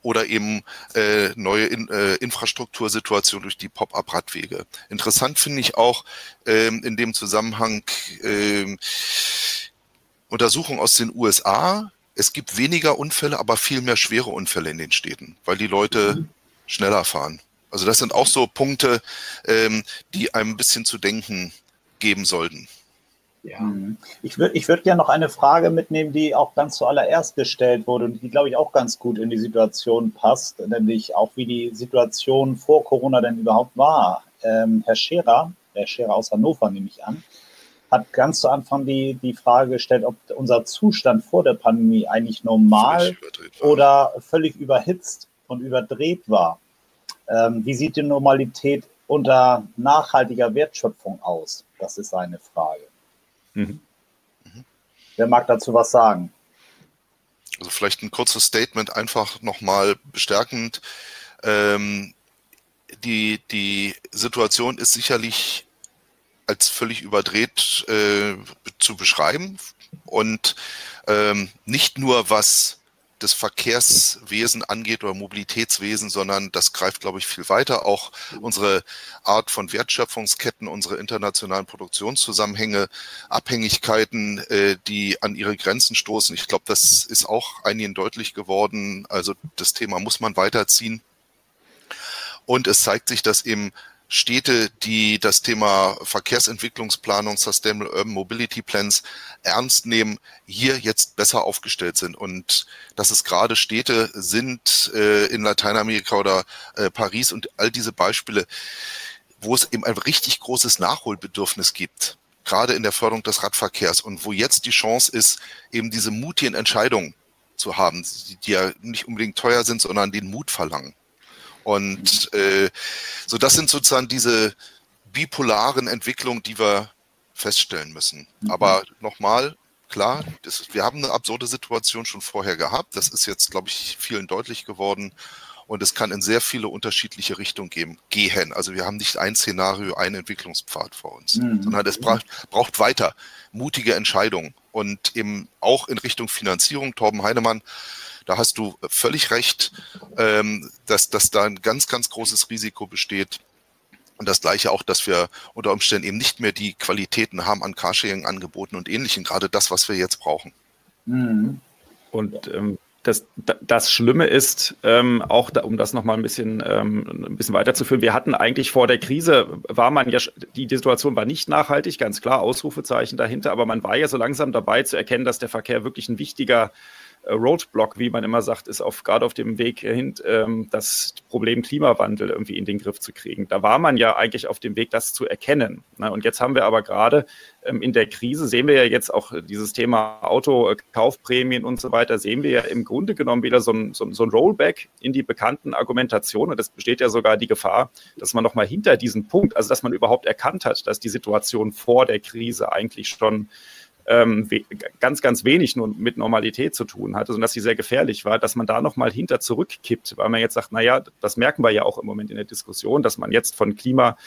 oder eben äh, neue in, äh, Infrastruktursituationen durch die Pop-up-Radwege. Interessant finde ich auch ähm, in dem Zusammenhang ähm, Untersuchungen aus den USA. Es gibt weniger Unfälle, aber viel mehr schwere Unfälle in den Städten, weil die Leute mhm. schneller fahren. Also das sind auch so Punkte, ähm, die einem ein bisschen zu denken geben sollten. Ja. Mhm. Ich würde ich würd gerne noch eine Frage mitnehmen, die auch ganz zuallererst gestellt wurde und die, glaube ich, auch ganz gut in die Situation passt, nämlich auch wie die Situation vor Corona denn überhaupt war. Ähm, Herr Scherer, Herr Scherer aus Hannover nehme ich an, hat ganz zu Anfang die, die Frage gestellt, ob unser Zustand vor der Pandemie eigentlich normal völlig oder völlig überhitzt und überdreht war. Ähm, wie sieht die Normalität unter nachhaltiger Wertschöpfung aus? Das ist seine Frage. Mhm. Wer mag dazu was sagen? Also vielleicht ein kurzes Statement, einfach nochmal bestärkend. Ähm, die, die Situation ist sicherlich als völlig überdreht äh, zu beschreiben und ähm, nicht nur was das Verkehrswesen angeht oder Mobilitätswesen, sondern das greift, glaube ich, viel weiter. Auch unsere Art von Wertschöpfungsketten, unsere internationalen Produktionszusammenhänge, Abhängigkeiten, äh, die an ihre Grenzen stoßen. Ich glaube, das ist auch einigen deutlich geworden. Also das Thema muss man weiterziehen. Und es zeigt sich, dass eben Städte, die das Thema Verkehrsentwicklungsplanung, Sustainable Urban Mobility Plans ernst nehmen, hier jetzt besser aufgestellt sind. Und dass es gerade Städte sind äh, in Lateinamerika oder äh, Paris und all diese Beispiele, wo es eben ein richtig großes Nachholbedürfnis gibt, gerade in der Förderung des Radverkehrs und wo jetzt die Chance ist, eben diese mutigen Entscheidungen zu haben, die ja nicht unbedingt teuer sind, sondern den Mut verlangen. Und äh, so das sind sozusagen diese bipolaren Entwicklungen, die wir feststellen müssen. Mhm. Aber nochmal, klar, das, wir haben eine absurde Situation schon vorher gehabt. Das ist jetzt, glaube ich, vielen deutlich geworden. Und es kann in sehr viele unterschiedliche Richtungen gehen. gehen. Also wir haben nicht ein Szenario, einen Entwicklungspfad vor uns, mhm. sondern es braucht, braucht weiter mutige Entscheidungen und eben auch in Richtung Finanzierung. Torben Heinemann, da hast du völlig recht, ähm, dass, dass da ein ganz, ganz großes Risiko besteht. Und das gleiche auch, dass wir unter Umständen eben nicht mehr die Qualitäten haben an Carsharing-Angeboten und ähnlichem, gerade das, was wir jetzt brauchen. Mhm. Und ähm, das, das Schlimme ist, ähm, auch da, um das nochmal ein bisschen, ähm, ein bisschen weiterzuführen, wir hatten eigentlich vor der Krise, war man ja, die Situation war nicht nachhaltig, ganz klar, Ausrufezeichen dahinter, aber man war ja so langsam dabei zu erkennen, dass der Verkehr wirklich ein wichtiger Roadblock, wie man immer sagt, ist auf, gerade auf dem Weg hin, ähm, das Problem Klimawandel irgendwie in den Griff zu kriegen. Da war man ja eigentlich auf dem Weg, das zu erkennen. Ne? Und jetzt haben wir aber gerade ähm, in der Krise, sehen wir ja jetzt auch dieses Thema Autokaufprämien und so weiter, sehen wir ja im Grunde genommen wieder so ein, so, so ein Rollback in die bekannten Argumentationen. Und es besteht ja sogar die Gefahr, dass man nochmal hinter diesen Punkt, also dass man überhaupt erkannt hat, dass die Situation vor der Krise eigentlich schon ähm, ganz, ganz wenig nur mit Normalität zu tun hatte, sondern dass sie sehr gefährlich war, dass man da nochmal hinter zurückkippt, weil man jetzt sagt, naja, das merken wir ja auch im Moment in der Diskussion, dass man jetzt von Klima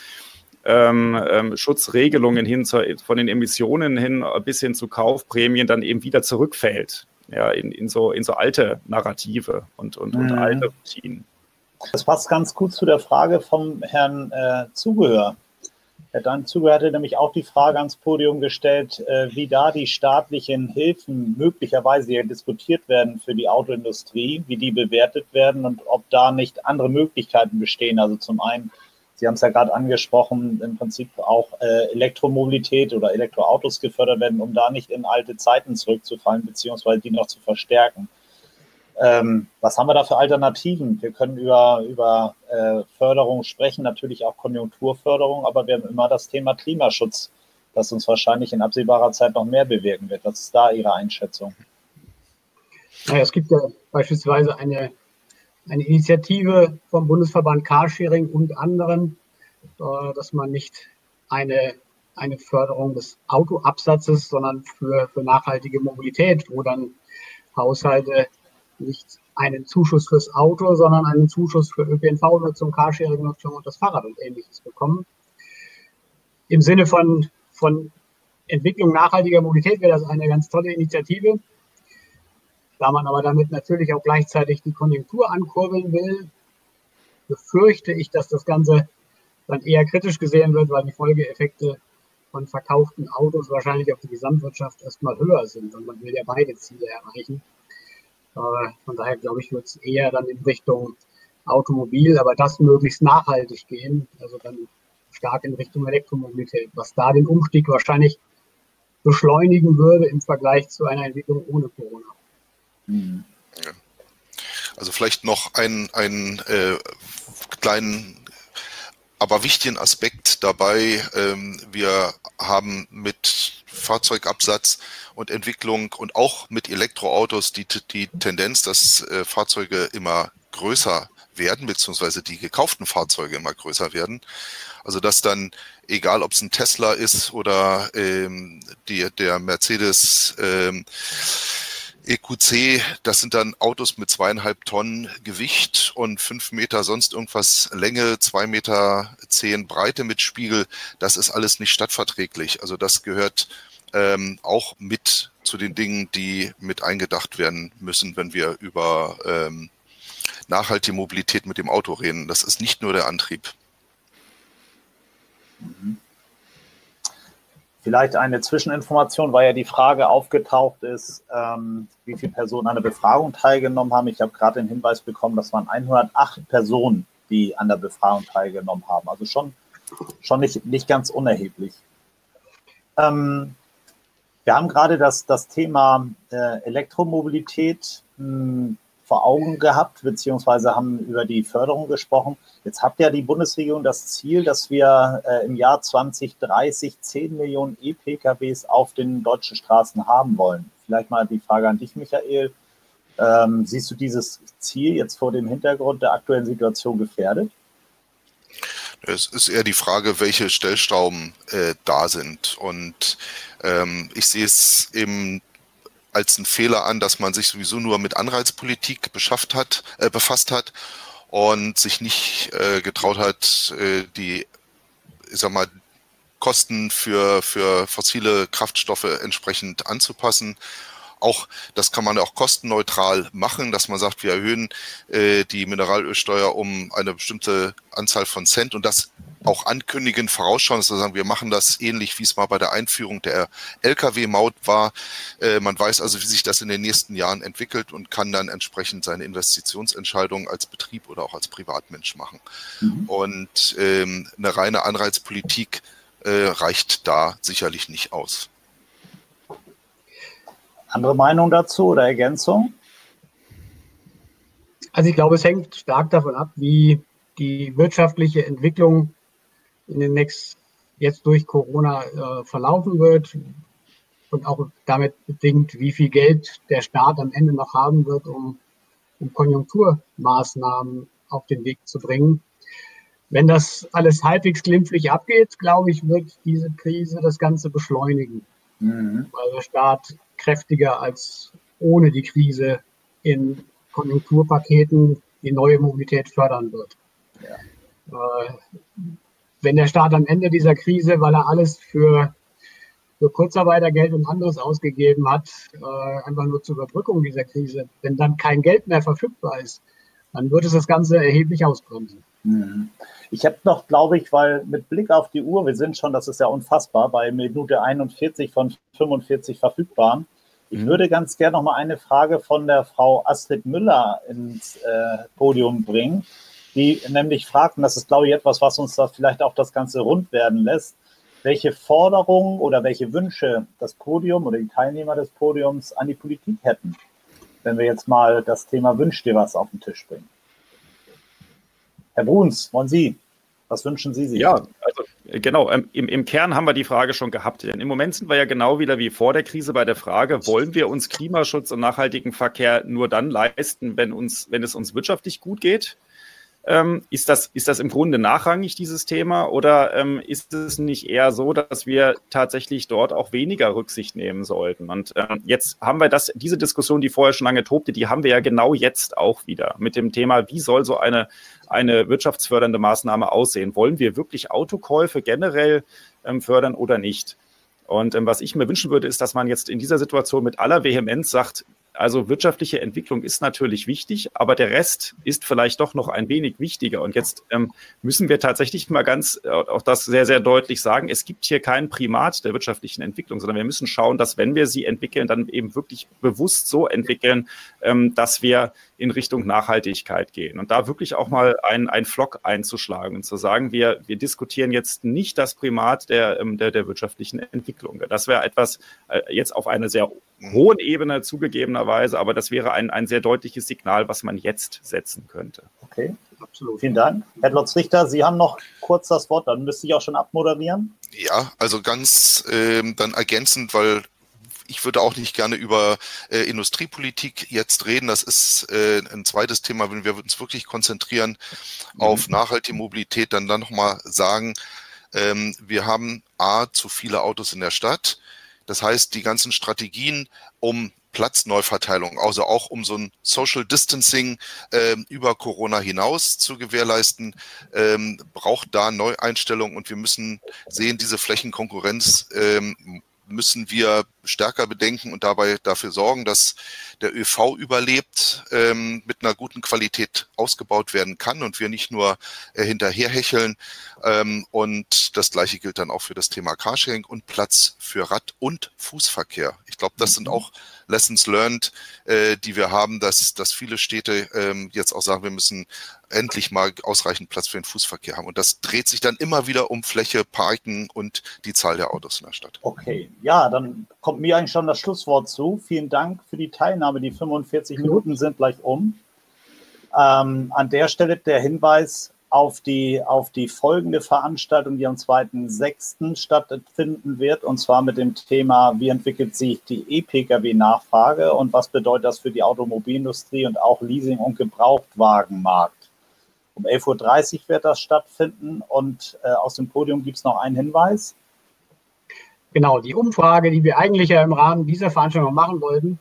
ähm, ähm, Schutzregelungen hin zur, von den Emissionen hin bis hin zu Kaufprämien dann eben wieder zurückfällt, ja, in, in, so, in so alte Narrative und, und, mhm. und alte Routinen. Das passt ganz gut zu der Frage vom Herrn äh, Zugehör. Herr Danzuger hatte nämlich auch die Frage ans Podium gestellt, äh, wie da die staatlichen Hilfen möglicherweise hier diskutiert werden für die Autoindustrie, wie die bewertet werden und ob da nicht andere Möglichkeiten bestehen. Also zum einen, Sie haben es ja gerade angesprochen, im Prinzip auch äh, Elektromobilität oder Elektroautos gefördert werden, um da nicht in alte Zeiten zurückzufallen, beziehungsweise die noch zu verstärken. Ähm, was haben wir da für Alternativen? Wir können über, über äh, Förderung sprechen, natürlich auch Konjunkturförderung, aber wir haben immer das Thema Klimaschutz, das uns wahrscheinlich in absehbarer Zeit noch mehr bewirken wird. Was ist da Ihre Einschätzung? Naja, es gibt ja beispielsweise eine, eine Initiative vom Bundesverband Carsharing und anderen, äh, dass man nicht eine, eine Förderung des Autoabsatzes, sondern für, für nachhaltige Mobilität, wo dann Haushalte nicht einen Zuschuss fürs Auto, sondern einen Zuschuss für ÖPNV-Nutzung, Carsharing-Nutzung und das Fahrrad und ähnliches bekommen. Im Sinne von, von Entwicklung nachhaltiger Mobilität wäre das eine ganz tolle Initiative. Da man aber damit natürlich auch gleichzeitig die Konjunktur ankurbeln will, befürchte ich, dass das Ganze dann eher kritisch gesehen wird, weil die Folgeeffekte von verkauften Autos wahrscheinlich auf die Gesamtwirtschaft erstmal höher sind und man will ja beide Ziele erreichen. Äh, von daher glaube ich, wird es eher dann in Richtung Automobil, aber das möglichst nachhaltig gehen, also dann stark in Richtung Elektromobilität, was da den Umstieg wahrscheinlich beschleunigen würde im Vergleich zu einer Entwicklung ohne Corona. Mhm. Ja. Also vielleicht noch einen, einen äh, kleinen, aber wichtigen Aspekt dabei. Ähm, wir haben mit Fahrzeugabsatz und Entwicklung und auch mit Elektroautos die, die Tendenz, dass äh, Fahrzeuge immer größer werden, beziehungsweise die gekauften Fahrzeuge immer größer werden. Also dass dann, egal ob es ein Tesla ist oder ähm, die, der Mercedes ähm, EQC, das sind dann Autos mit zweieinhalb Tonnen Gewicht und fünf Meter sonst irgendwas Länge, zwei Meter zehn Breite mit Spiegel. Das ist alles nicht stadtverträglich. Also das gehört ähm, auch mit zu den Dingen, die mit eingedacht werden müssen, wenn wir über ähm, nachhaltige Mobilität mit dem Auto reden. Das ist nicht nur der Antrieb. Mhm. Vielleicht eine Zwischeninformation, weil ja die Frage aufgetaucht ist, ähm, wie viele Personen an der Befragung teilgenommen haben. Ich habe gerade den Hinweis bekommen, das waren 108 Personen, die an der Befragung teilgenommen haben. Also schon, schon nicht, nicht ganz unerheblich. Ähm, wir haben gerade das, das Thema äh, Elektromobilität mh, hm, vor Augen gehabt, beziehungsweise haben über die Förderung gesprochen. Jetzt habt ja die Bundesregierung das Ziel, dass wir äh, im Jahr 2030 10 Millionen E-PKWs auf den deutschen Straßen haben wollen. Vielleicht mal die Frage an dich, Michael. Ähm, siehst du dieses Ziel jetzt vor dem Hintergrund der aktuellen Situation gefährdet? Es ist eher die Frage, welche Stellschrauben äh, da sind. Und ähm, ich sehe es eben als einen Fehler an, dass man sich sowieso nur mit Anreizpolitik beschafft hat, äh, befasst hat und sich nicht äh, getraut hat, äh, die, ich sag mal, Kosten für, für fossile Kraftstoffe entsprechend anzupassen. Auch das kann man auch kostenneutral machen, dass man sagt, wir erhöhen äh, die Mineralölsteuer um eine bestimmte Anzahl von Cent und das auch ankündigen, vorausschauen, dass wir sagen, wir machen das ähnlich, wie es mal bei der Einführung der Lkw-Maut war. Äh, man weiß also, wie sich das in den nächsten Jahren entwickelt und kann dann entsprechend seine Investitionsentscheidungen als Betrieb oder auch als Privatmensch machen. Mhm. Und ähm, eine reine Anreizpolitik äh, reicht da sicherlich nicht aus. Andere Meinung dazu oder Ergänzung? Also ich glaube, es hängt stark davon ab, wie die wirtschaftliche Entwicklung in den nächsten, jetzt durch Corona äh, verlaufen wird und auch damit bedingt, wie viel Geld der Staat am Ende noch haben wird, um, um Konjunkturmaßnahmen auf den Weg zu bringen. Wenn das alles halbwegs glimpflich abgeht, glaube ich, wird diese Krise das Ganze beschleunigen, mhm. weil der Staat kräftiger als ohne die Krise in Konjunkturpaketen die neue Mobilität fördern wird. Ja. Äh, wenn der Staat am Ende dieser Krise, weil er alles für, für Kurzarbeitergeld und anderes ausgegeben hat, äh, einfach nur zur Überbrückung dieser Krise, wenn dann kein Geld mehr verfügbar ist, dann wird es das Ganze erheblich ausbremsen. Mhm. Ich habe noch, glaube ich, weil mit Blick auf die Uhr, wir sind schon, das ist ja unfassbar, bei Minute 41 von 45 verfügbaren. Ich mhm. würde ganz gerne noch mal eine Frage von der Frau Astrid Müller ins äh, Podium bringen die nämlich fragten, das ist, glaube ich, etwas, was uns da vielleicht auch das Ganze rund werden lässt, welche Forderungen oder welche Wünsche das Podium oder die Teilnehmer des Podiums an die Politik hätten, wenn wir jetzt mal das Thema Wünsch dir was auf den Tisch bringen. Herr Bruns, wollen Sie? Was wünschen Sie sich? Ja, also genau. Ähm, im, Im Kern haben wir die Frage schon gehabt. Denn im Moment sind wir ja genau wieder wie vor der Krise bei der Frage, wollen wir uns Klimaschutz und nachhaltigen Verkehr nur dann leisten, wenn, uns, wenn es uns wirtschaftlich gut geht? Ähm, ist, das, ist das im Grunde nachrangig, dieses Thema, oder ähm, ist es nicht eher so, dass wir tatsächlich dort auch weniger Rücksicht nehmen sollten? Und ähm, jetzt haben wir das, diese Diskussion, die vorher schon lange tobte, die haben wir ja genau jetzt auch wieder mit dem Thema, wie soll so eine, eine wirtschaftsfördernde Maßnahme aussehen? Wollen wir wirklich Autokäufe generell ähm, fördern oder nicht? Und ähm, was ich mir wünschen würde, ist, dass man jetzt in dieser Situation mit aller Vehemenz sagt, also wirtschaftliche Entwicklung ist natürlich wichtig, aber der Rest ist vielleicht doch noch ein wenig wichtiger. Und jetzt ähm, müssen wir tatsächlich mal ganz äh, auch das sehr, sehr deutlich sagen, es gibt hier kein Primat der wirtschaftlichen Entwicklung, sondern wir müssen schauen, dass wenn wir sie entwickeln, dann eben wirklich bewusst so entwickeln, ähm, dass wir in Richtung Nachhaltigkeit gehen. Und da wirklich auch mal ein, ein Flock einzuschlagen und zu sagen, wir, wir diskutieren jetzt nicht das Primat der, ähm, der, der wirtschaftlichen Entwicklung. Das wäre etwas äh, jetzt auf eine sehr hohen Ebene zugegebenerweise, aber das wäre ein, ein sehr deutliches Signal, was man jetzt setzen könnte. Okay, absolut. Vielen Dank. Herr Lotz-Richter, Sie haben noch kurz das Wort, dann müsste ich auch schon abmoderieren. Ja, also ganz ähm, dann ergänzend, weil ich würde auch nicht gerne über äh, Industriepolitik jetzt reden. Das ist äh, ein zweites Thema, wenn wir uns wirklich konzentrieren mhm. auf nachhaltige Mobilität, dann dann nochmal sagen, ähm, wir haben A, zu viele Autos in der Stadt. Das heißt, die ganzen Strategien, um Platzneuverteilung, also auch um so ein Social Distancing äh, über Corona hinaus zu gewährleisten, ähm, braucht da Neueinstellungen und wir müssen sehen, diese Flächenkonkurrenz ähm, müssen wir stärker bedenken und dabei dafür sorgen, dass der ÖV überlebt, ähm, mit einer guten Qualität ausgebaut werden kann und wir nicht nur äh, hinterherhecheln. Ähm, und das Gleiche gilt dann auch für das Thema Carsharing und Platz für Rad- und Fußverkehr. Ich glaube, das sind mhm. auch Lessons learned, äh, die wir haben, dass, dass viele Städte ähm, jetzt auch sagen, wir müssen endlich mal ausreichend Platz für den Fußverkehr haben. Und das dreht sich dann immer wieder um Fläche, Parken und die Zahl der Autos in der Stadt. Okay, ja, dann kommt mir eigentlich schon das Schlusswort zu. Vielen Dank für die Teilnahme. Die 45 Minuten sind gleich um. Ähm, an der Stelle der Hinweis, auf die, auf die folgende Veranstaltung, die am 2.6. stattfinden wird, und zwar mit dem Thema, wie entwickelt sich die E-Pkw-Nachfrage und was bedeutet das für die Automobilindustrie und auch Leasing- und Gebrauchtwagenmarkt. Um 11.30 Uhr wird das stattfinden und äh, aus dem Podium gibt es noch einen Hinweis. genau, die Umfrage, die wir eigentlich ja im Rahmen dieser Veranstaltung machen wollten,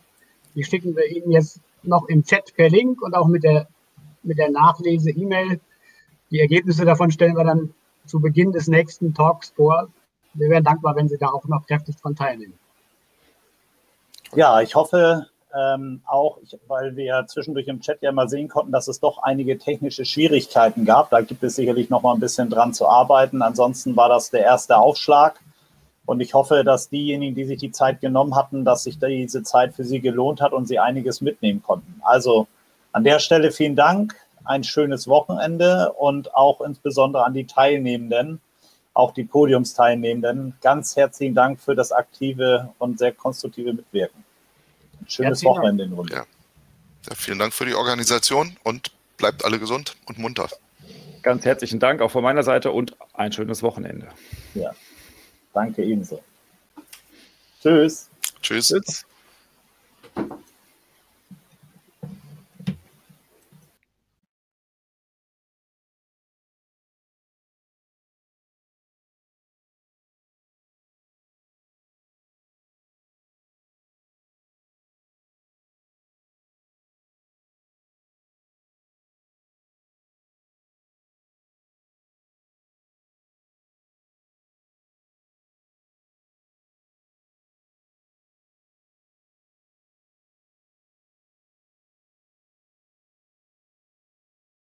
die schicken wir Ihnen jetzt noch im Chat per Link und auch mit der, mit der Nachlese-E-Mail. Die Ergebnisse davon stellen wir dann zu Beginn des nächsten Talks vor. Wir wären dankbar, wenn Sie da auch noch kräftig dran teilnehmen. Ja, ich hoffe ähm, auch, ich, weil wir zwischendurch im Chat ja mal sehen konnten, dass es doch einige technische Schwierigkeiten gab. Da gibt es sicherlich noch mal ein bisschen dran zu arbeiten. Ansonsten war das der erste Aufschlag. Und ich hoffe, dass diejenigen, die sich die Zeit genommen hatten, dass sich diese Zeit für sie gelohnt hat und sie einiges mitnehmen konnten. Also an der Stelle vielen Dank, ein schönes Wochenende und auch insbesondere an die Teilnehmenden, auch die Podiumsteilnehmenden. Ganz herzlichen Dank für das aktive und sehr konstruktive Mitwirken. Ein schönes herzlichen Wochenende in Runde. Ja. ja, vielen Dank für die Organisation und bleibt alle gesund und munter. Ganz herzlichen Dank auch von meiner Seite und ein schönes Wochenende. Ja. Danke ebenso. Tschüss. Tschüss. Tschüss.